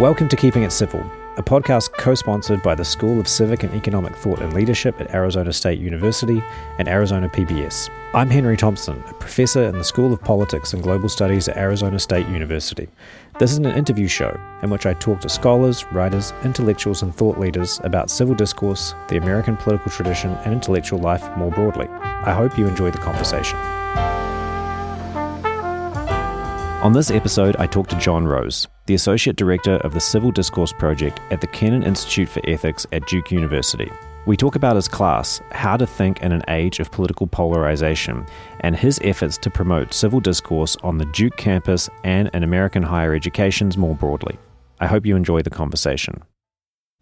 Welcome to Keeping It Civil, a podcast co sponsored by the School of Civic and Economic Thought and Leadership at Arizona State University and Arizona PBS. I'm Henry Thompson, a professor in the School of Politics and Global Studies at Arizona State University. This is an interview show in which I talk to scholars, writers, intellectuals, and thought leaders about civil discourse, the American political tradition, and intellectual life more broadly. I hope you enjoy the conversation. On this episode, I talk to John Rose, the Associate Director of the Civil Discourse Project at the Kenan Institute for Ethics at Duke University. We talk about his class, how to think in an age of political polarization, and his efforts to promote civil discourse on the Duke campus and in American higher educations more broadly. I hope you enjoy the conversation.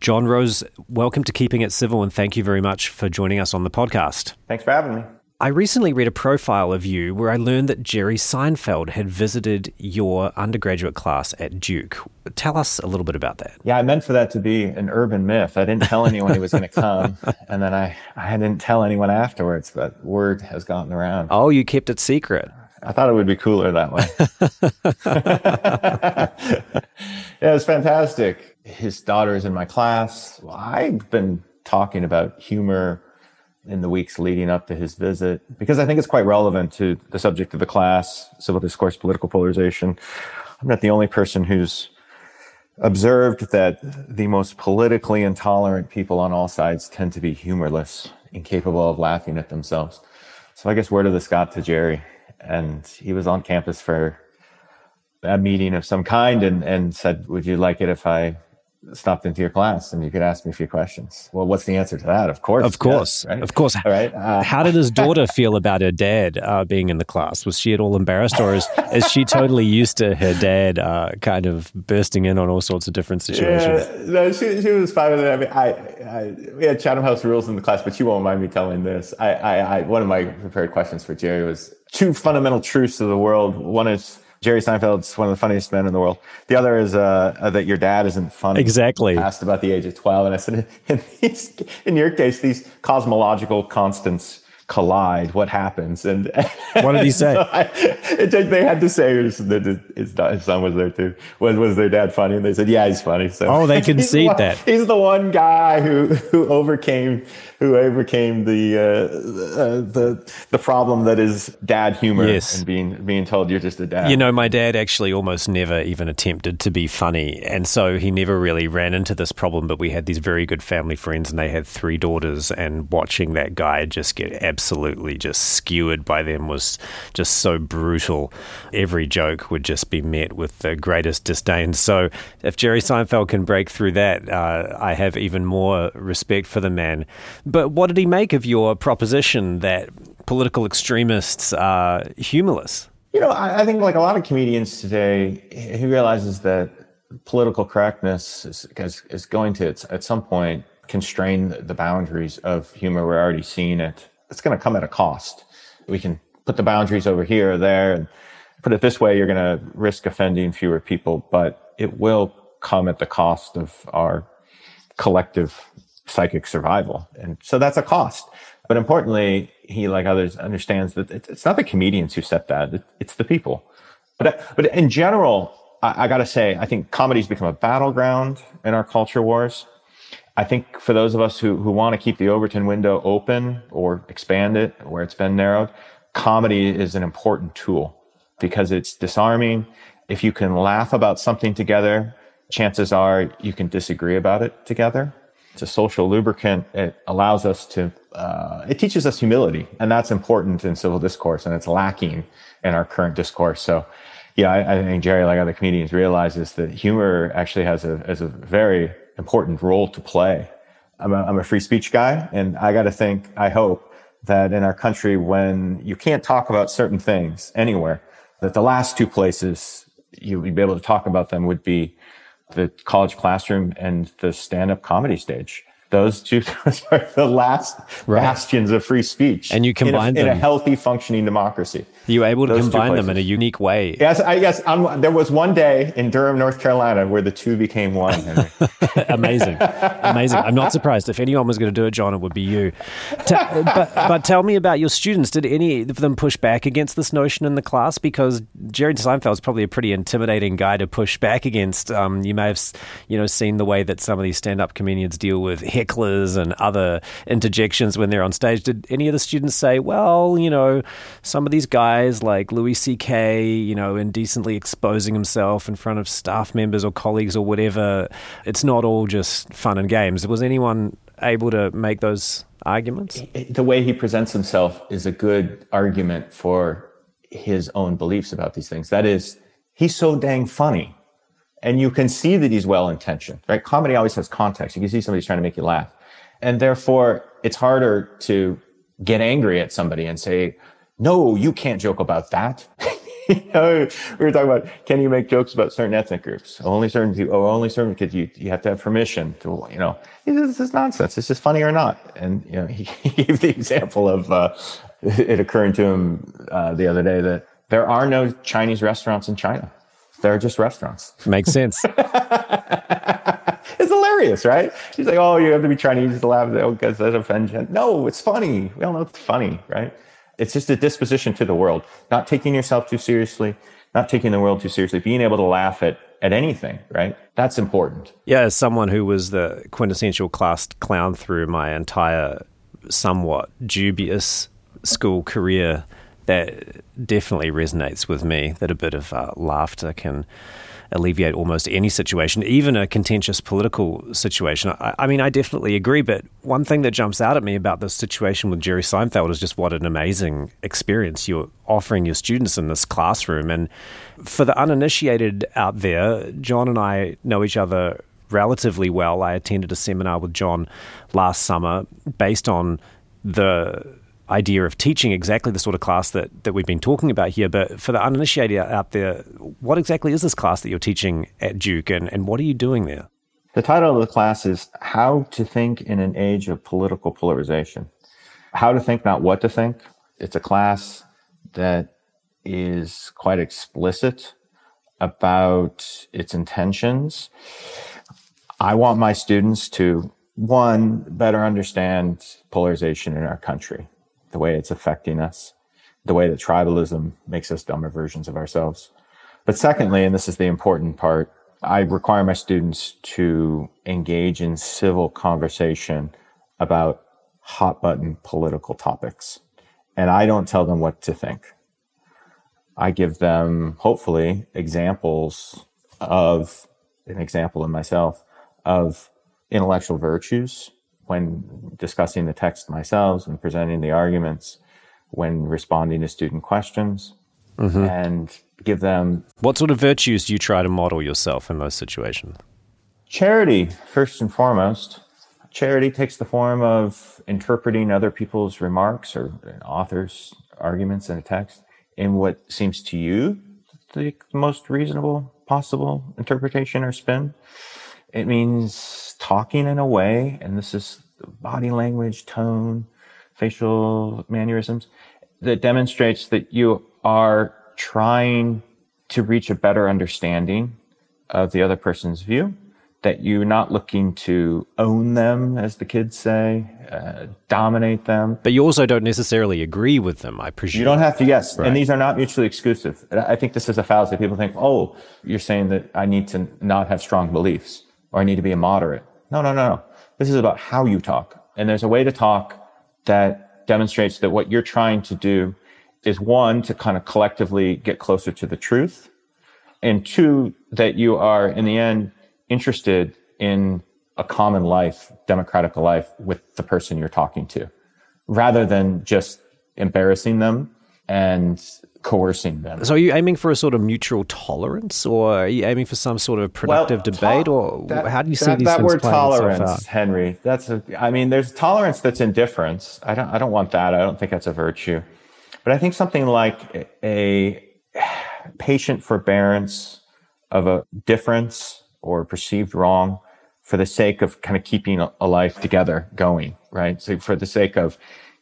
John Rose, welcome to Keeping It Civil, and thank you very much for joining us on the podcast. Thanks for having me. I recently read a profile of you where I learned that Jerry Seinfeld had visited your undergraduate class at Duke. Tell us a little bit about that. Yeah, I meant for that to be an urban myth. I didn't tell anyone he was going to come, and then I, I didn't tell anyone afterwards, but word has gotten around. Oh, you kept it secret. I thought it would be cooler that way. yeah, it was fantastic. His daughter is in my class. Well, I've been talking about humor in the weeks leading up to his visit because I think it's quite relevant to the subject of the class, civil discourse, political polarization. I'm not the only person who's observed that the most politically intolerant people on all sides tend to be humorless, incapable of laughing at themselves. So I guess word of this got to Jerry, and he was on campus for a meeting of some kind and, and said, Would you like it if I stopped into your class and you could ask me a few questions. Well, what's the answer to that? Of course. Of course. Yes, right? Of course. All right. Uh, How did his daughter feel about her dad uh, being in the class? Was she at all embarrassed or is, is she totally used to her dad uh, kind of bursting in on all sorts of different situations? Yeah, no, she, she was fine with it. I mean, I, I, we had Chatham House rules in the class, but you won't mind me telling this. I, I, I, one of my prepared questions for Jerry was two fundamental truths of the world. One is Jerry Seinfeld's one of the funniest men in the world. The other is uh, uh, that your dad isn't funny. Exactly. Asked about the age of 12. And I said, in, these, in your case, these cosmological constants collide, what happens? And what did he say? so I, it, they had to say his, his, his, son was there too. Was, was their dad funny? And they said, yeah, he's funny. So oh, they concede the that. He's the one guy who, who overcame, who overcame the, uh, uh, the, the problem that is dad humor yes. and being, being told you're just a dad. You know, my dad actually almost never even attempted to be funny. And so he never really ran into this problem, but we had these very good family friends and they had three daughters and watching that guy just get absolutely absolutely just skewered by them was just so brutal. Every joke would just be met with the greatest disdain. So if Jerry Seinfeld can break through that, uh, I have even more respect for the man. But what did he make of your proposition that political extremists are humorless? You know, I, I think like a lot of comedians today, he realizes that political correctness is, is, is going to, at some point, constrain the boundaries of humor. We're already seeing it it's going to come at a cost. We can put the boundaries over here or there and put it this way, you're going to risk offending fewer people, but it will come at the cost of our collective psychic survival. And so that's a cost. But importantly, he, like others, understands that it's not the comedians who set that, it's the people. But, but in general, I, I got to say, I think comedy's become a battleground in our culture wars. I think for those of us who, who want to keep the Overton window open or expand it where it's been narrowed, comedy is an important tool because it's disarming. If you can laugh about something together, chances are you can disagree about it together. It's a social lubricant. It allows us to, uh, it teaches us humility, and that's important in civil discourse, and it's lacking in our current discourse. So, yeah, I, I think Jerry, like other comedians, realizes that humor actually has a, has a very important role to play. I'm a, I'm a free speech guy, and I got to think, I hope that in our country, when you can't talk about certain things anywhere, that the last two places you would be able to talk about them would be the college classroom and the stand-up comedy stage. Those two are the last right. bastions of free speech. And you combine in a, them in a healthy, functioning democracy. You were able to combine them in a unique way. Yes, I guess I'm, there was one day in Durham, North Carolina, where the two became one. Amazing, amazing. I'm not surprised. If anyone was going to do it, John, it would be you. but, but tell me about your students. Did any of them push back against this notion in the class? Because Jerry Seinfeld is probably a pretty intimidating guy to push back against. Um, you may have, you know, seen the way that some of these stand-up comedians deal with hecklers and other interjections when they're on stage. Did any of the students say, well, you know, some of these guys like Louis C.K., you know, indecently exposing himself in front of staff members or colleagues or whatever, it's not all just fun and games. Was anyone able to make those arguments? The way he presents himself is a good argument for his own beliefs about these things. That is, he's so dang funny. And you can see that he's well intentioned, right? Comedy always has context. You can see somebody's trying to make you laugh. And therefore, it's harder to get angry at somebody and say, no, you can't joke about that. you know, we were talking about, can you make jokes about certain ethnic groups? Only certain people, oh, only certain kids, you, you have to have permission to, you know, this is nonsense. This is funny or not. And, you know, he, he gave the example of, uh, it occurring to him, uh, the other day that there are no Chinese restaurants in China. They're just restaurants. Makes sense. it's hilarious, right? She's like, oh, you have to be Chinese to laugh because that offends you. No, it's funny. We all know it's funny, right? It's just a disposition to the world, not taking yourself too seriously, not taking the world too seriously, being able to laugh at at anything, right? That's important. Yeah, as someone who was the quintessential class clown through my entire somewhat dubious school career, that definitely resonates with me. That a bit of uh, laughter can alleviate almost any situation, even a contentious political situation. I, I, mean, I definitely agree. But one thing that jumps out at me about this situation with Jerry Seinfeld is just what an amazing experience you're offering your students in this classroom. And for the uninitiated out there, John and I know each other relatively well. I attended a seminar with John last summer based on the idea of teaching exactly the sort of class that, that we've been talking about here. But for the uninitiated out there, what exactly is this class that you're teaching at Duke and, and what are you doing there? The title of the class is How to Think in an Age of Political Polarization. How to think, not what to think. It's a class that is quite explicit about its intentions. I want my students to, one, better understand polarization in our country the way it's affecting us, the way that tribalism makes us dumber versions of ourselves. But secondly, and this is the important part, I require my students to engage in civil conversation about hot button political topics. And I don't tell them what to think. I give them, hopefully, examples of an example in myself of intellectual virtues when discussing the text myself, when presenting the arguments, when responding to student questions, mm-hmm. and give them. What sort of virtues do you try to model yourself in those situations? Charity, first and foremost. Charity takes the form of interpreting other people's remarks or authors' arguments in a text in what seems to you the most reasonable possible interpretation or spin. It means talking in a way, and this is body language, tone, facial mannerisms, that demonstrates that you are trying to reach a better understanding of the other person's view, that you're not looking to own them, as the kids say, uh, dominate them. But you also don't necessarily agree with them, I presume. You don't have to, yes. Right. And these are not mutually exclusive. I think this is a fallacy. People think, oh, you're saying that I need to not have strong beliefs or I need to be a moderate. No, no, no, no. This is about how you talk. And there's a way to talk that demonstrates that what you're trying to do is one, to kind of collectively get closer to the truth. And two, that you are in the end interested in a common life, democratic life with the person you're talking to rather than just embarrassing them and coercing them. So, are you aiming for a sort of mutual tolerance, or are you aiming for some sort of productive well, debate, or that, how do you see that, these that things word tolerance, Henry? That's a. I mean, there's tolerance that's indifference. I don't. I don't want that. I don't think that's a virtue. But I think something like a patient forbearance of a difference or perceived wrong for the sake of kind of keeping a life together going, right? So for the sake of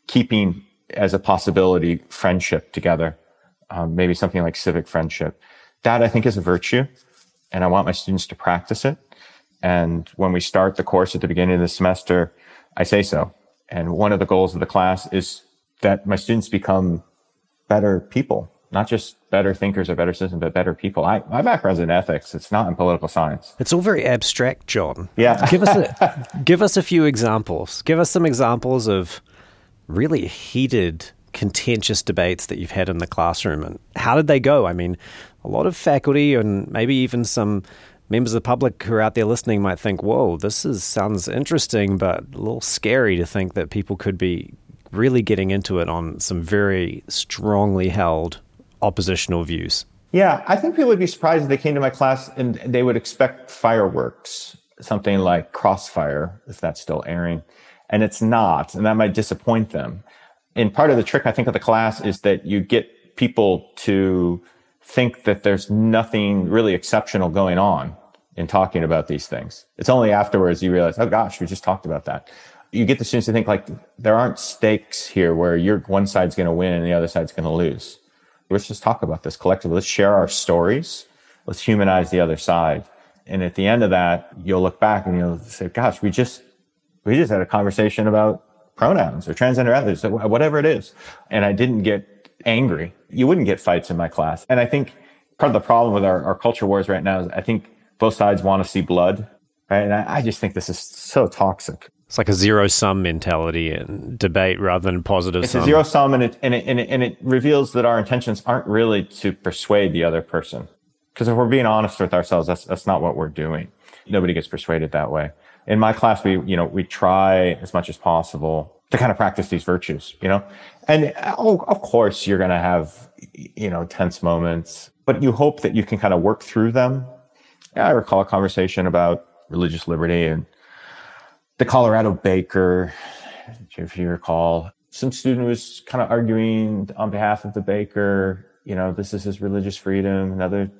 keeping as a possibility friendship together, um, maybe something like civic friendship. That I think is a virtue, and I want my students to practice it. And when we start the course at the beginning of the semester, I say so. And one of the goals of the class is that my students become better people, not just better thinkers or better citizens, but better people. I, my background's in ethics. It's not in political science. It's all very abstract, John. Yeah. give us a, give us a few examples. Give us some examples of really heated, contentious debates that you've had in the classroom, and how did they go? I mean, a lot of faculty and maybe even some members of the public who are out there listening might think, "Whoa, this is sounds interesting, but a little scary to think that people could be really getting into it on some very strongly held oppositional views." Yeah, I think people would be surprised if they came to my class and they would expect fireworks, something like Crossfire, if that's still airing and it's not, and that might disappoint them. And part of the trick, I think, of the class is that you get people to think that there's nothing really exceptional going on in talking about these things. It's only afterwards you realize, oh gosh, we just talked about that. You get the students to think like there aren't stakes here where you're one side's going to win and the other side's going to lose. Let's just talk about this collectively. Let's share our stories. Let's humanize the other side. And at the end of that, you'll look back and you'll say, gosh, we just we just had a conversation about pronouns or transgender athletes, whatever it is. And I didn't get angry. You wouldn't get fights in my class. And I think part of the problem with our, our culture wars right now is I think both sides want to see blood. Right? And I, I just think this is so toxic. It's like a zero sum mentality and debate rather than positive it's sum. a zero sum and it, and, it, and, it, and it reveals that our intentions aren't really to persuade the other person. Because if we're being honest with ourselves, that's, that's not what we're doing. Nobody gets persuaded that way in my class, we, you know, we try as much as possible to kind of practice these virtues, you know, and oh, of course you're going to have, you know, tense moments, but you hope that you can kind of work through them. I recall a conversation about religious liberty and the Colorado baker, if you recall, some student was kind of arguing on behalf of the baker, you know, this is his religious freedom. Another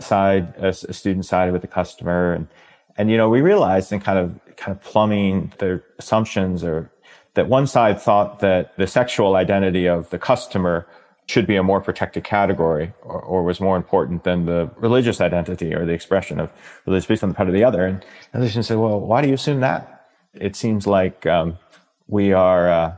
side, a, a student sided with the customer and, and, you know, we realized in kind of, kind of plumbing the assumptions or that one side thought that the sexual identity of the customer should be a more protected category or, or, was more important than the religious identity or the expression of religious beliefs on the part of the other. And the other student said, well, why do you assume that? It seems like um, we are uh,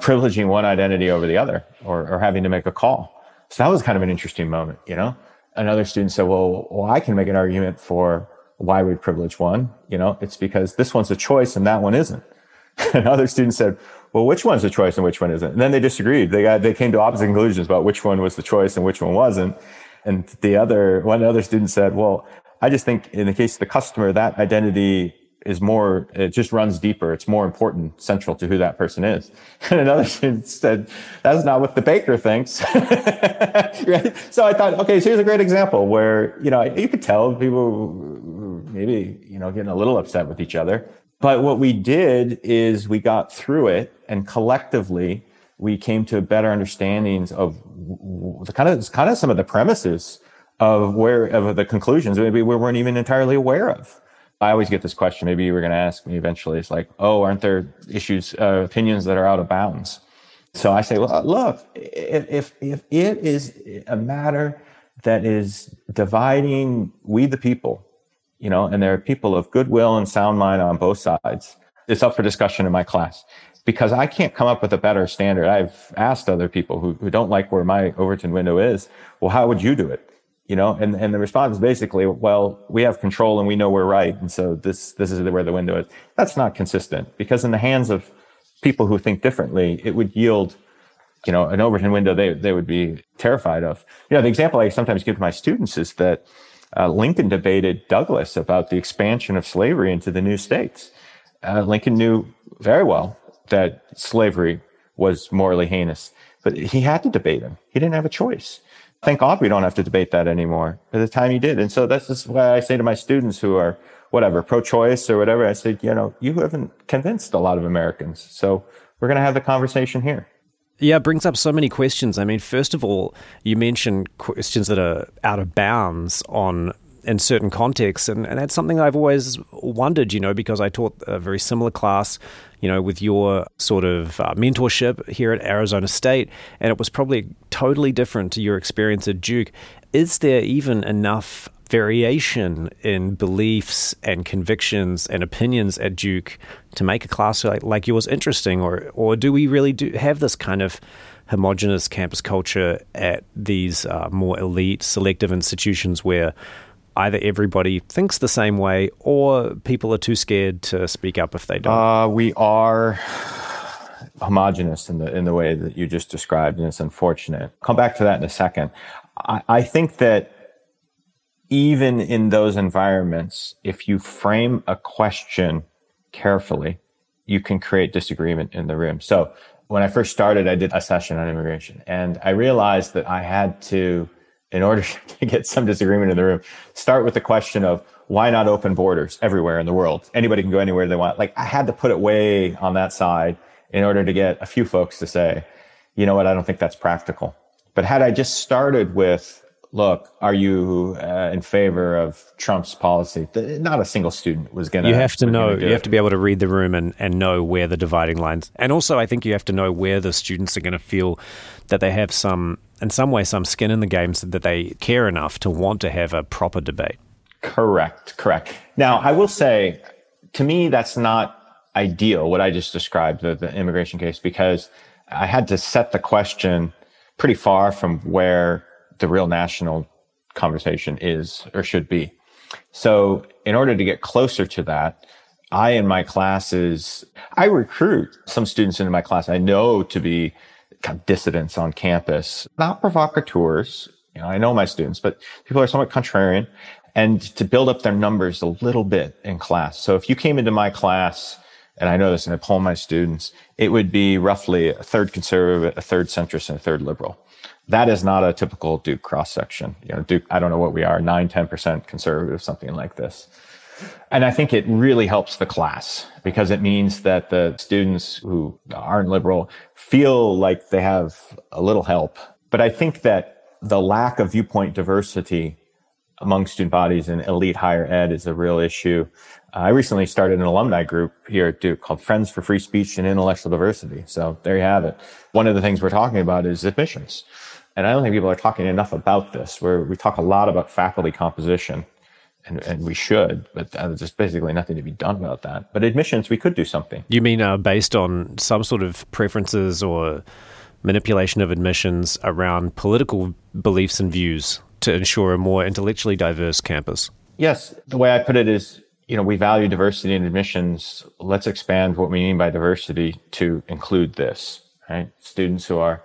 privileging one identity over the other or, or having to make a call. So that was kind of an interesting moment, you know? Another student said, well, well, I can make an argument for why we privilege one. You know, it's because this one's a choice and that one isn't. and other students said, well, which one's a choice and which one isn't? And then they disagreed. They got, they came to opposite conclusions about which one was the choice and which one wasn't. And the other, one other student said, well, I just think in the case of the customer, that identity is more, it just runs deeper. It's more important, central to who that person is. And another student said, that's not what the baker thinks. right? So I thought, okay, so here's a great example where, you know, you could tell people maybe, you know, getting a little upset with each other. But what we did is we got through it and collectively we came to better understandings of the kind of, kind of some of the premises of where, of the conclusions maybe we weren't even entirely aware of. I always get this question. Maybe you were going to ask me eventually. It's like, oh, aren't there issues, uh, opinions that are out of bounds? So I say, well, look, if, if it is a matter that is dividing we the people, you know, and there are people of goodwill and sound mind on both sides, it's up for discussion in my class because I can't come up with a better standard. I've asked other people who, who don't like where my Overton window is, well, how would you do it? you know, and, and the response is basically, well, we have control and we know we're right. And so this, this is where the window is. That's not consistent because in the hands of people who think differently, it would yield, you know, an Overton window they, they would be terrified of. You know, the example I sometimes give to my students is that uh, Lincoln debated Douglas about the expansion of slavery into the new states. Uh, Lincoln knew very well that slavery was morally heinous, but he had to debate him. He didn't have a choice thank God we don't have to debate that anymore. By the time he did. And so that's just why I say to my students who are whatever, pro-choice or whatever, I say, you know, you haven't convinced a lot of Americans. So we're going to have the conversation here. Yeah, it brings up so many questions. I mean, first of all, you mentioned questions that are out of bounds on in certain contexts. And, and that's something I've always wondered, you know, because I taught a very similar class, you know, with your sort of uh, mentorship here at Arizona State, and it was probably totally different to your experience at Duke. Is there even enough variation in beliefs and convictions and opinions at Duke to make a class like, like yours interesting, or or do we really do have this kind of homogenous campus culture at these uh, more elite selective institutions where either everybody thinks the same way or people are too scared to speak up if they don't? Uh, we are homogenous in the in the way that you just described, and it's unfortunate. Come back to that in a second. I, I think that even in those environments, if you frame a question carefully, you can create disagreement in the room. So when I first started, I did a session on immigration and I realized that I had to, in order to get some disagreement in the room, start with the question of why not open borders everywhere in the world? Anybody can go anywhere they want. Like I had to put it way on that side in order to get a few folks to say, you know what? I don't think that's practical. But had I just started with look, are you uh, in favor of Trump's policy? Not a single student was going to. You have to know. You have to be able to read the room and, and know where the dividing lines. And also, I think you have to know where the students are going to feel that they have some, in some way, some skin in the game, so that they care enough to want to have a proper debate. Correct. Correct. Now, I will say, to me, that's not ideal. What I just described, the, the immigration case, because I had to set the question pretty far from where the real national conversation is or should be. So in order to get closer to that, I in my classes, I recruit some students into my class I know to be kind of dissidents on campus, not provocateurs. You know, I know my students, but people are somewhat contrarian and to build up their numbers a little bit in class. So if you came into my class, and I know this and I poll my students, it would be roughly a third conservative, a third centrist, and a third liberal that is not a typical Duke cross section. You know, Duke, I don't know what we are, nine, 10% conservative, something like this. And I think it really helps the class because it means that the students who aren't liberal feel like they have a little help. But I think that the lack of viewpoint diversity among student bodies in elite higher ed is a real issue. Uh, I recently started an alumni group here at Duke called Friends for Free Speech and Intellectual Diversity. So there you have it. One of the things we're talking about is admissions. And I don't think people are talking enough about this, where we talk a lot about faculty composition, and, and we should, but there's just basically nothing to be done about that. But admissions, we could do something. You mean uh, based on some sort of preferences or manipulation of admissions around political beliefs and views to ensure a more intellectually diverse campus? Yes. The way I put it is, you know, we value diversity in admissions. Let's expand what we mean by diversity to include this, right? Students who are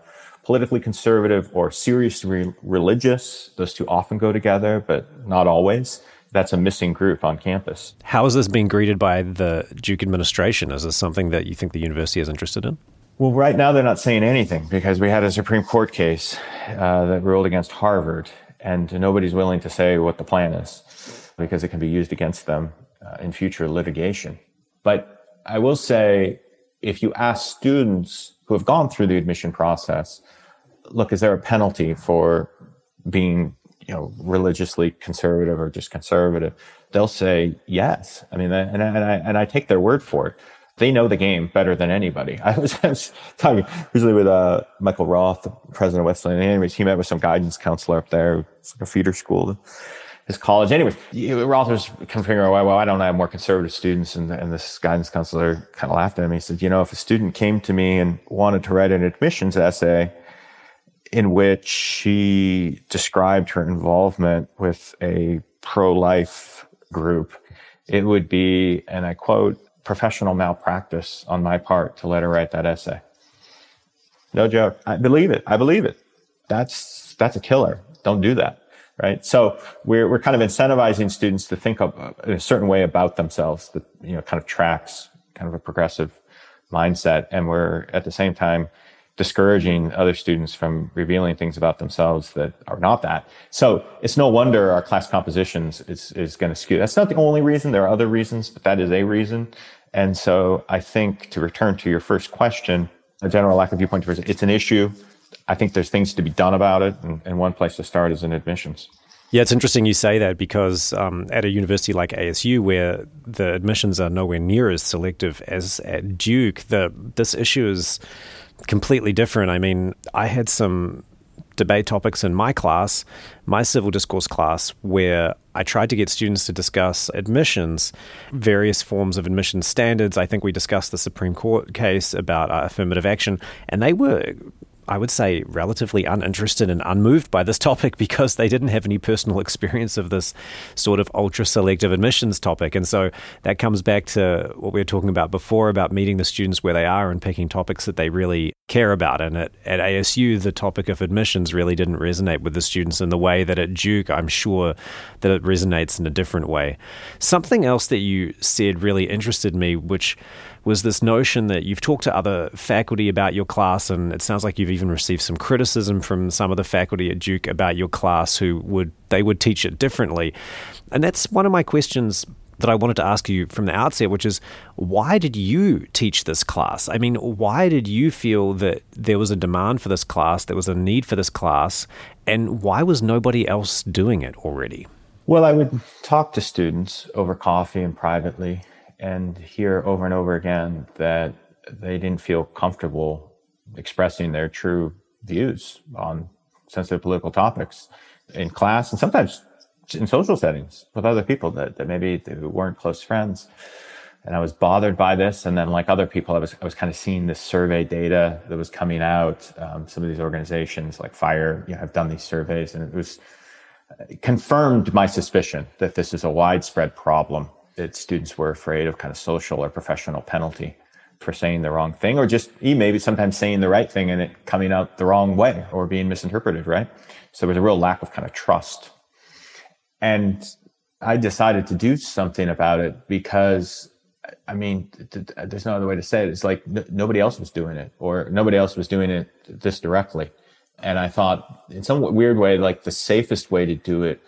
politically conservative or seriously religious. Those two often go together, but not always. That's a missing group on campus. How is this being greeted by the Duke administration? Is this something that you think the university is interested in? Well, right now they're not saying anything because we had a Supreme Court case uh, that ruled against Harvard, and nobody's willing to say what the plan is because it can be used against them uh, in future litigation. But I will say, if you ask students who have gone through the admission process, look, is there a penalty for being, you know, religiously conservative or just conservative? They'll say yes. I mean, and I, and I, and I take their word for it. They know the game better than anybody. I was, I was talking recently with uh, Michael Roth, president of Wesleyan. Anyways, he met with some guidance counselor up there. It's like a feeder school his college. Anyways, Roth was kind of figuring out, well, I don't have more conservative students? And, and this guidance counselor kind of laughed at him. He said, you know, if a student came to me and wanted to write an admissions essay, in which she described her involvement with a pro life group, it would be, and I quote, professional malpractice on my part to let her write that essay. No joke. I believe it. I believe it. That's, that's a killer. Don't do that. Right. So we're, we're kind of incentivizing students to think of, in a certain way about themselves that, you know, kind of tracks kind of a progressive mindset. And we're at the same time discouraging other students from revealing things about themselves that are not that. So it's no wonder our class compositions is, is going to skew. That's not the only reason. There are other reasons, but that is a reason. And so I think to return to your first question, a general lack of viewpoint diversity, it's an issue. I think there's things to be done about it. And, and one place to start is in admissions. Yeah, it's interesting you say that because um, at a university like ASU, where the admissions are nowhere near as selective as at Duke, the this issue is completely different. I mean, I had some debate topics in my class, my civil discourse class, where I tried to get students to discuss admissions, various forms of admission standards. I think we discussed the Supreme Court case about uh, affirmative action, and they were I would say, relatively uninterested and unmoved by this topic because they didn't have any personal experience of this sort of ultra selective admissions topic. And so that comes back to what we were talking about before about meeting the students where they are and picking topics that they really care about. And at, at ASU, the topic of admissions really didn't resonate with the students in the way that at Duke, I'm sure that it resonates in a different way. Something else that you said really interested me, which was this notion that you've talked to other faculty about your class, and it sounds like you've even received some criticism from some of the faculty at Duke about your class who would they would teach it differently. And that's one of my questions that I wanted to ask you from the outset, which is why did you teach this class? I mean, why did you feel that there was a demand for this class, there was a need for this class, and why was nobody else doing it already? Well, I would talk to students over coffee and privately and hear over and over again that they didn't feel comfortable expressing their true views on sensitive political topics in class and sometimes in social settings with other people that, that maybe who weren't close friends. And I was bothered by this. And then, like other people, I was, I was kind of seeing this survey data that was coming out. Um, some of these organizations like FIRE you know, have done these surveys, and it was confirmed my suspicion that this is a widespread problem that students were afraid of kind of social or professional penalty for saying the wrong thing or just maybe sometimes saying the right thing and it coming out the wrong way or being misinterpreted, right? So there was a real lack of kind of trust. And I decided to do something about it because I mean, there's no other way to say it. It's like nobody else was doing it or nobody else was doing it this directly. And I thought in some weird way, like the safest way to do it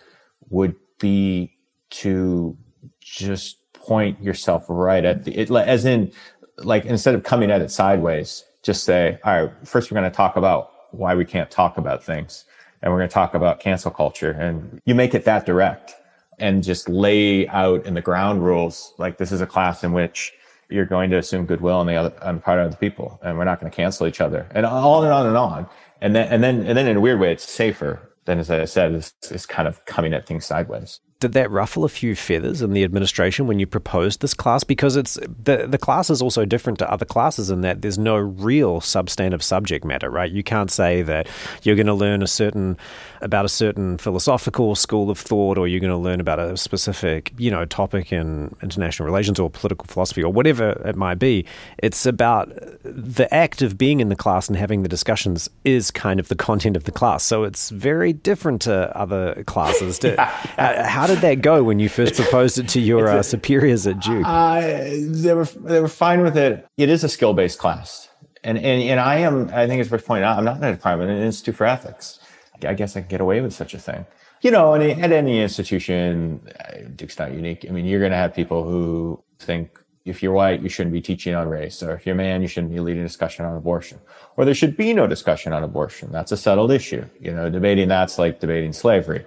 would be to just point yourself right at the, it, as in, like, instead of coming at it sideways, just say, all right, first we're going to talk about why we can't talk about things. And we're going to talk about cancel culture. And you make it that direct and just lay out in the ground rules. Like this is a class in which you're going to assume goodwill on the other, on the part of the people and we're not going to cancel each other and on and on and on. And then, and then, and then in a weird way, it's safer than, as I said, it's, it's kind of coming at things sideways did that ruffle a few feathers in the administration when you proposed this class? Because it's the the class is also different to other classes in that there's no real substantive subject matter, right? You can't say that you're going to learn a certain about a certain philosophical school of thought, or you're going to learn about a specific you know topic in international relations or political philosophy or whatever it might be. It's about the act of being in the class and having the discussions is kind of the content of the class. So it's very different to other classes. yeah. uh, how did that go when you first proposed it to your uh, superiors at Duke? Uh, they were they were fine with it. It is a skill based class, and and and I am. I think it's worth pointing out. I'm not in a department, an institute for ethics. I guess I can get away with such a thing. You know, and at any institution, uh, Duke's not unique. I mean, you're going to have people who think if you're white, you shouldn't be teaching on race, or if you're a man, you shouldn't be leading a discussion on abortion, or there should be no discussion on abortion. That's a settled issue. You know, debating that's like debating slavery.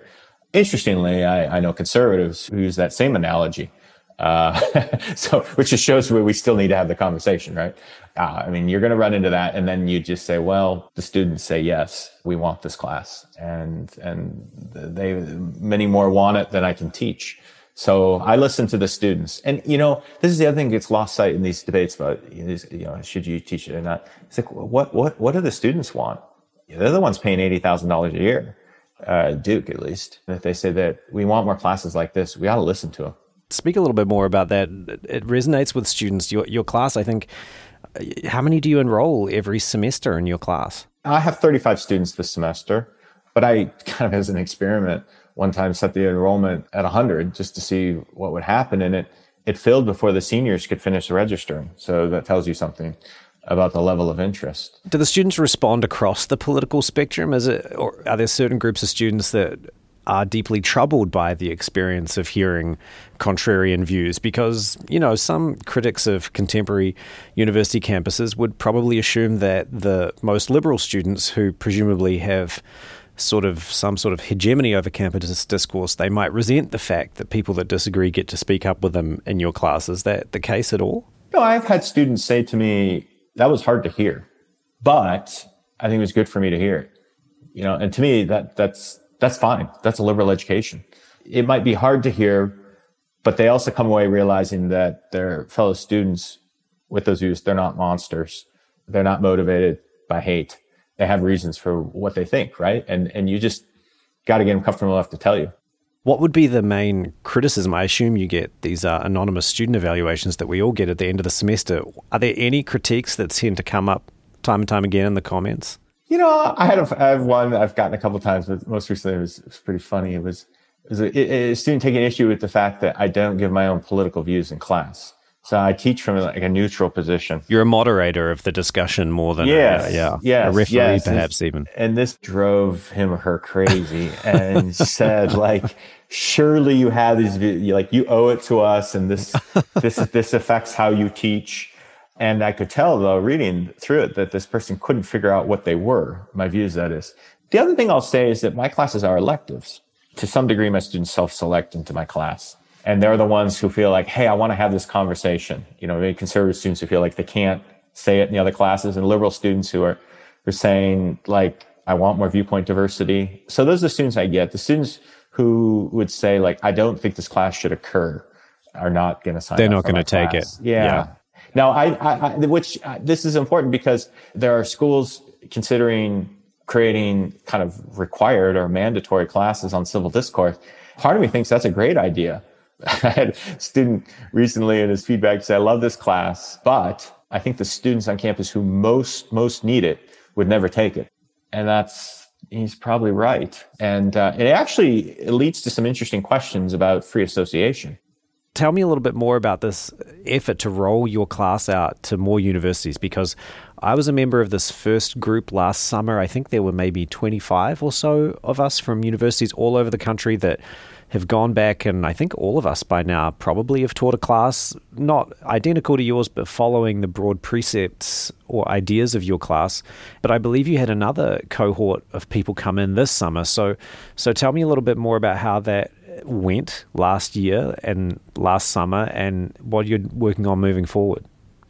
Interestingly, I, I know conservatives who use that same analogy. Uh, so, which just shows where we still need to have the conversation, right? Uh, I mean, you're going to run into that, and then you just say, "Well, the students say yes, we want this class," and and they many more want it than I can teach. So I listen to the students, and you know, this is the other thing that gets lost sight in these debates about you know, should you teach it or not? It's like, what what what do the students want? They're the ones paying eighty thousand dollars a year uh, Duke at least, if they say that we want more classes like this, we ought to listen to them. Speak a little bit more about that. It resonates with students. Your, your class, I think, how many do you enroll every semester in your class? I have 35 students this semester, but I kind of, as an experiment, one time set the enrollment at 100 just to see what would happen. And it, it filled before the seniors could finish registering. So that tells you something about the level of interest. Do the students respond across the political spectrum? Is it, or are there certain groups of students that are deeply troubled by the experience of hearing contrarian views because, you know, some critics of contemporary university campuses would probably assume that the most liberal students who presumably have sort of some sort of hegemony over campus discourse, they might resent the fact that people that disagree get to speak up with them in your class. Is that the case at all? No, I've had students say to me, that was hard to hear, but I think it was good for me to hear it. You know, and to me, that, that's, that's fine. That's a liberal education. It might be hard to hear, but they also come away realizing that their fellow students with those views, they're not monsters. They're not motivated by hate. They have reasons for what they think, right? And, and you just got to get them comfortable enough to tell you. What would be the main criticism? I assume you get these uh, anonymous student evaluations that we all get at the end of the semester. Are there any critiques that tend to come up time and time again in the comments? You know, I had a, I have one I've gotten a couple times, but most recently it was, it was pretty funny. It was, it was a, a student taking issue with the fact that I don't give my own political views in class. So I teach from like a neutral position. You're a moderator of the discussion more than yes, a, yeah, yes, a referee, yes. perhaps even. And this drove him or her crazy, and said like, "Surely you have these like you owe it to us, and this this this affects how you teach." And I could tell though, reading through it, that this person couldn't figure out what they were. My views, that is. The other thing I'll say is that my classes are electives. To some degree, my students self-select into my class and they're the ones who feel like, hey, I want to have this conversation. You know, maybe conservative students who feel like they can't say it in the other classes, and liberal students who are, are saying like, I want more viewpoint diversity. So those are the students I get. The students who would say like, I don't think this class should occur, are not going to sign. Up. They're not going to take it. Yeah. yeah. Now, I, I, I which uh, this is important because there are schools considering creating kind of required or mandatory classes on civil discourse. Part of me thinks that's a great idea I had a student recently in his feedback say, I love this class, but I think the students on campus who most, most need it would never take it. And that's, he's probably right. And uh, it actually it leads to some interesting questions about free association. Tell me a little bit more about this effort to roll your class out to more universities because I was a member of this first group last summer. I think there were maybe 25 or so of us from universities all over the country that have gone back, and I think all of us by now probably have taught a class not identical to yours, but following the broad precepts or ideas of your class. But I believe you had another cohort of people come in this summer. So, so tell me a little bit more about how that went last year and last summer, and what you're working on moving forward.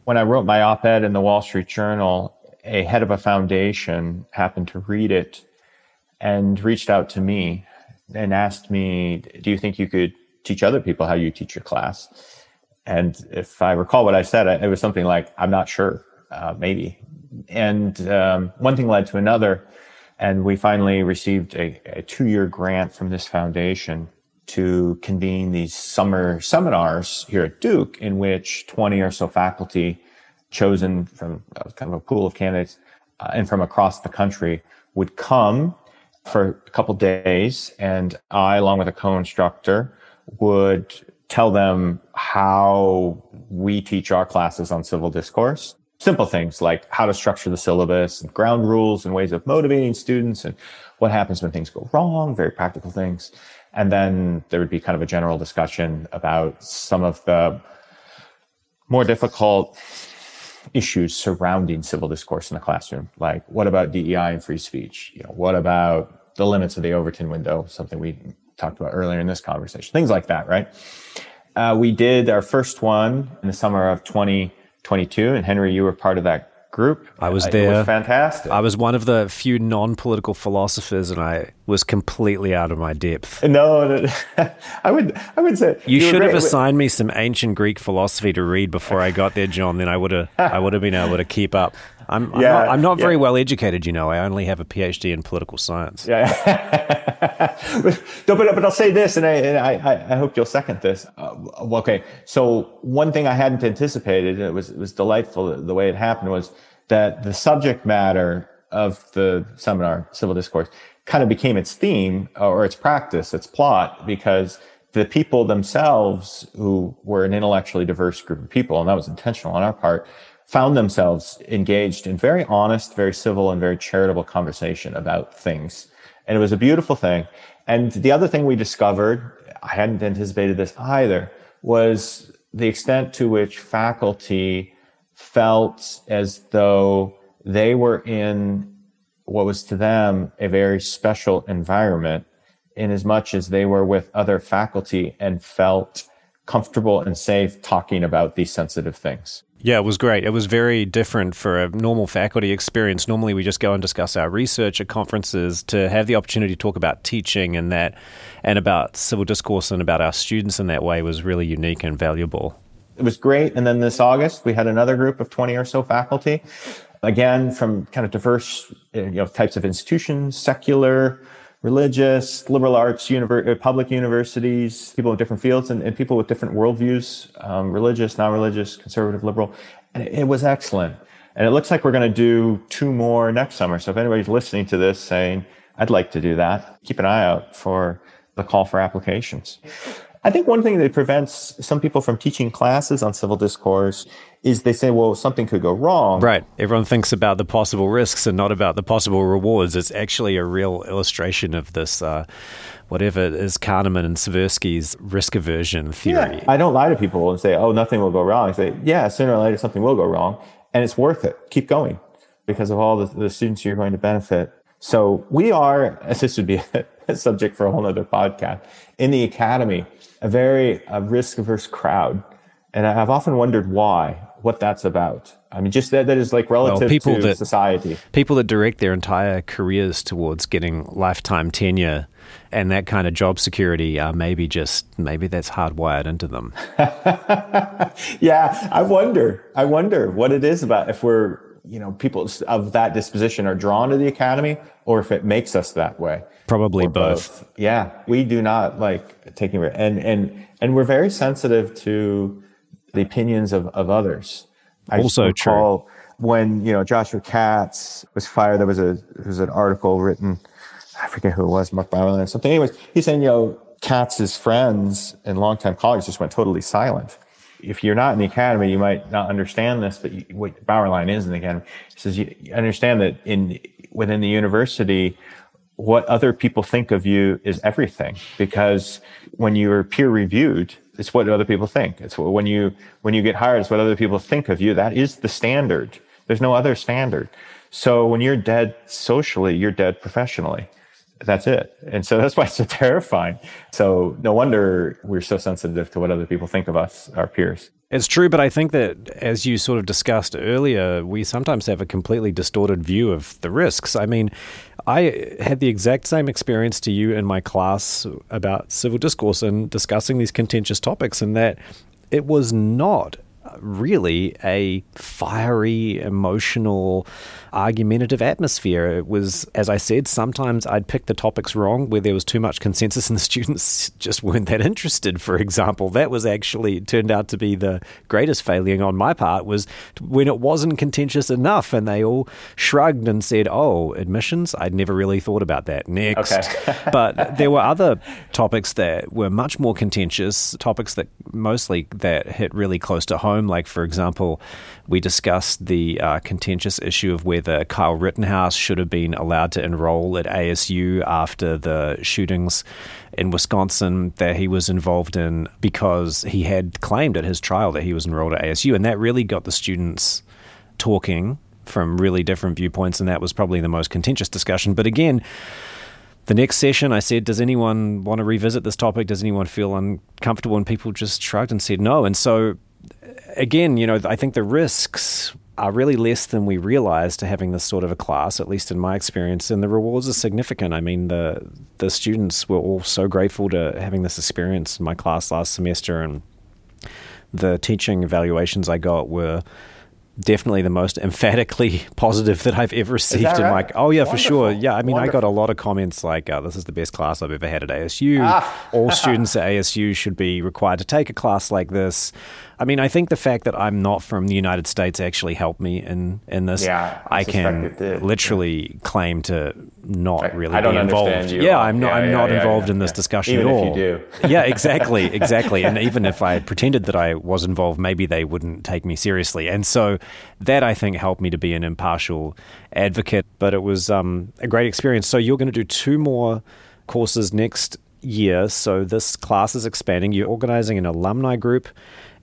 When I wrote my op-ed in the Wall Street Journal, a head of a foundation happened to read it and reached out to me and asked me, Do you think you could teach other people how you teach your class? And if I recall what I said, it was something like, I'm not sure, uh, maybe. And um, one thing led to another. And we finally received a, a two year grant from this foundation to convene these summer seminars here at Duke, in which 20 or so faculty chosen from uh, kind of a pool of candidates uh, and from across the country would come for a couple days and I, along with a co-instructor, would tell them how we teach our classes on civil discourse. Simple things like how to structure the syllabus and ground rules and ways of motivating students and what happens when things go wrong, very practical things. And then there would be kind of a general discussion about some of the more difficult issues surrounding civil discourse in the classroom. Like, what about DEI and free speech? You know, what about the limits of the Overton window? Something we talked about earlier in this conversation. Things like that, right? Uh, we did our first one in the summer of 2022, and Henry, you were part of that group. I was there. It was fantastic. I was one of the few non-political philosophers, and I was completely out of my depth. No, no I would, I would say you, you should have assigned me some ancient Greek philosophy to read before I got there, John. Then I would have, I would have been able to keep up. I'm, I'm yeah, not, I'm not very yeah. well educated, you know. I only have a PhD in political science. Yeah, but, but, but I'll say this, and I, and I, I hope you'll second this. Uh, okay, so one thing I hadn't anticipated, and it was it was delightful the way it happened, was that the subject matter of the seminar, civil discourse, kind of became its theme or its practice, its plot, because the people themselves who were an intellectually diverse group of people, and that was intentional on our part, found themselves engaged in very honest, very civil, and very charitable conversation about things. And it was a beautiful thing. And the other thing we discovered, I hadn't anticipated this either, was the extent to which faculty felt as though they were in what was to them a very special environment in as much as they were with other faculty and felt comfortable and safe talking about these sensitive things. Yeah, it was great. It was very different for a normal faculty experience. Normally, we just go and discuss our research at conferences. To have the opportunity to talk about teaching and that, and about civil discourse and about our students in that way was really unique and valuable. It was great. And then this August, we had another group of 20 or so faculty, again, from kind of diverse eh, you know, types of institutions, secular, religious, liberal arts, univer- uh, public universities, people with different fields and, and people with different worldviews, um, religious, non-religious, conservative, liberal. And it, it was excellent. And it looks like we're going to do two more next summer. So if anybody's listening to this saying, I'd like to do that, keep an eye out for the call for applications. I think one thing that prevents some people from teaching classes on civil discourse is they say, well, something could go wrong. Right. Everyone thinks about the possible risks and not about the possible rewards. It's actually a real illustration of this, uh, whatever it is, Kahneman and Tversky's risk aversion theory. Yeah. I don't lie to people and say, oh, nothing will go wrong. I say, yeah, sooner or later something will go wrong. And it's worth it. Keep going because of all the, the students you're going to benefit. So we are, this would be a subject for a whole other podcast, in the academy a very risk averse crowd. And I've often wondered why, what that's about. I mean, just that, that is like relative well, people to that, society. People that direct their entire careers towards getting lifetime tenure and that kind of job security uh, maybe just maybe that's hardwired into them. yeah, I wonder. I wonder what it is about if we're you know people of that disposition are drawn to the academy or if it makes us that way. Probably both. both. Yeah, we do not like taking and and and we're very sensitive to the opinions of, of others. I also true. When you know Joshua Katz was fired, there was a there was an article written. I forget who it was, Mark Bauerlein or something. Anyways, he's saying you know Katz's friends and longtime colleagues just went totally silent. If you're not in the academy, you might not understand this, but you, what Bauerlein is in the academy. He says you understand that in within the university, what other people think of you is everything. Because when you're peer reviewed it's what other people think. It's when you when you get hired it's what other people think of you. That is the standard. There's no other standard. So when you're dead socially you're dead professionally that's it. And so that's why it's so terrifying. So no wonder we're so sensitive to what other people think of us our peers. It's true, but I think that as you sort of discussed earlier, we sometimes have a completely distorted view of the risks. I mean, I had the exact same experience to you in my class about civil discourse and discussing these contentious topics, and that it was not really a fiery, emotional, argumentative atmosphere. It was, as I said, sometimes I'd pick the topics wrong where there was too much consensus and the students just weren't that interested, for example. That was actually turned out to be the greatest failing on my part was when it wasn't contentious enough and they all shrugged and said, oh, admissions? I'd never really thought about that. Next. Okay. but there were other topics that were much more contentious, topics that mostly that hit really close to home. Like, for example, we discussed the uh, contentious issue of whether Kyle Rittenhouse should have been allowed to enroll at ASU after the shootings in Wisconsin that he was involved in because he had claimed at his trial that he was enrolled at ASU. And that really got the students talking from really different viewpoints. And that was probably the most contentious discussion. But again, the next session, I said, Does anyone want to revisit this topic? Does anyone feel uncomfortable? And people just shrugged and said no. And so again, you know, I think the risks are really less than we realize to having this sort of a class, at least in my experience, and the rewards are significant. I mean, the the students were all so grateful to having this experience in my class last semester, and the teaching evaluations I got were definitely the most emphatically positive that I've ever received in right? my. Oh yeah, Wonderful. for sure. Yeah, I mean, Wonderful. I got a lot of comments like, uh, "This is the best class I've ever had at ASU." Ah. All students at ASU should be required to take a class like this. I mean, I think the fact that I'm not from the United States actually helped me in in this. Yeah, I, I can literally yeah. claim to not really I don't be involved. Yeah, I'm not. Yeah, I'm yeah, not involved in this discussion even at all. If you do. yeah, exactly, exactly. and even if I pretended that I was involved, maybe they wouldn't take me seriously. And so that I think helped me to be an impartial advocate. But it was um, a great experience. So you're going to do two more courses next year, so this class is expanding. You're organizing an alumni group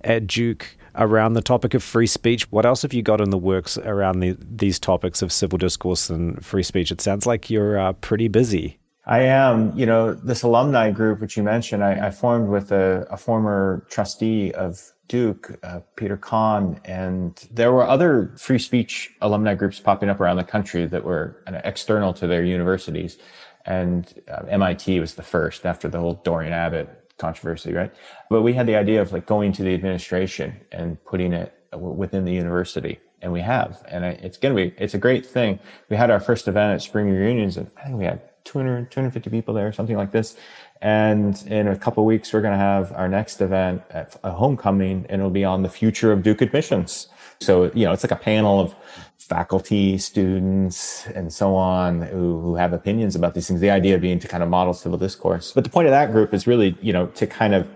at Duke around the topic of free speech. What else have you got in the works around the, these topics of civil discourse and free speech? It sounds like you're uh, pretty busy. I am. You know, this alumni group, which you mentioned, I, I formed with a, a, former trustee of Duke, uh, Peter Kahn, and there were other free speech alumni groups popping up around the country that were external to their universities. And uh, MIT was the first after the whole Dorian Abbott controversy, right? But we had the idea of like going to the administration and putting it within the university. And we have, and it's going to be, it's a great thing. We had our first event at spring reunions and I think we had 200, 250 people there, something like this. And in a couple weeks, we're going to have our next event at a homecoming and it'll be on the future of Duke admissions. So, you know, it's like a panel of faculty, students, and so on who, who have opinions about these things. The idea being to kind of model civil discourse. But the point of that group is really, you know, to kind of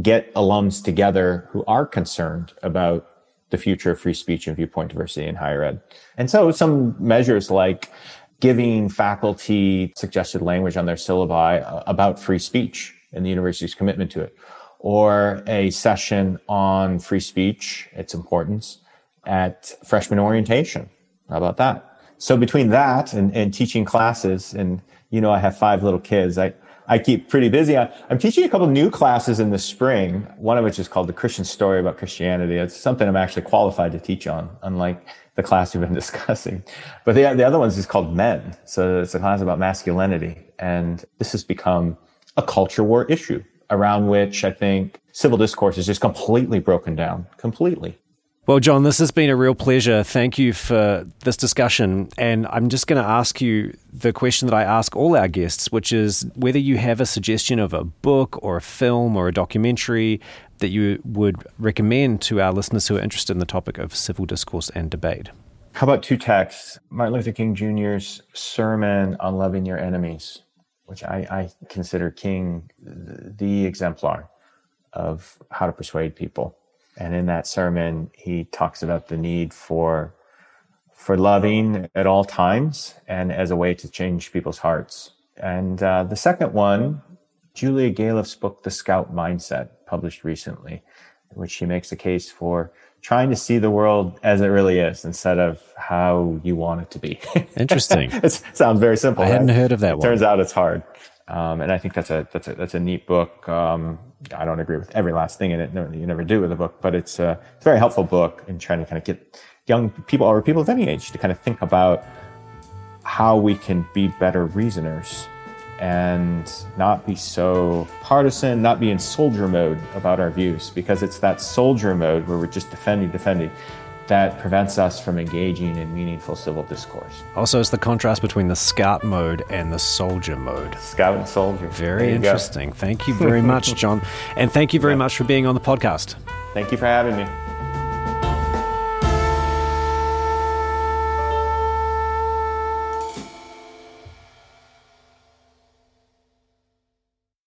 get alums together who are concerned about the future of free speech and viewpoint diversity in higher ed. And so some measures like giving faculty suggested language on their syllabi uh, about free speech and the university's commitment to it, or a session on free speech, its importance, at freshman orientation. How about that? So between that and, and teaching classes, and you know, I have five little kids. I, I keep pretty busy. I, am teaching a couple new classes in the spring, one of which is called The Christian Story about Christianity. It's something I'm actually qualified to teach on, unlike the class we've been discussing. But the, the other one is called Men. So it's a class about masculinity. And this has become a culture war issue around which I think civil discourse is just completely broken down, completely. Well, John, this has been a real pleasure. Thank you for this discussion. And I'm just going to ask you the question that I ask all our guests, which is whether you have a suggestion of a book or a film or a documentary that you would recommend to our listeners who are interested in the topic of civil discourse and debate. How about two texts? Martin Luther King Jr.'s sermon on loving your enemies, which I, I consider King the exemplar of how to persuade people and in that sermon, he talks about the need for for loving at all times and as a way to change people's hearts. And uh, the second one, Julia Galef's book, The Scout Mindset, published recently, in which she makes a case for trying to see the world as it really is instead of how you want it to be. Interesting. it sounds very simple. I hadn't heard of that it one. Turns out it's hard. Um, and I think that's a that's a that's a neat book. Um, I don't agree with every last thing in it. You never do with a book, but it's a very helpful book in trying to kind of get young people or people of any age to kind of think about how we can be better reasoners and not be so partisan, not be in soldier mode about our views, because it's that soldier mode where we're just defending, defending that prevents us from engaging in meaningful civil discourse. Also, it's the contrast between the scout mode and the soldier mode. Scout and soldier. Very interesting. Go. Thank you very much, John. And thank you very yeah. much for being on the podcast. Thank you for having me.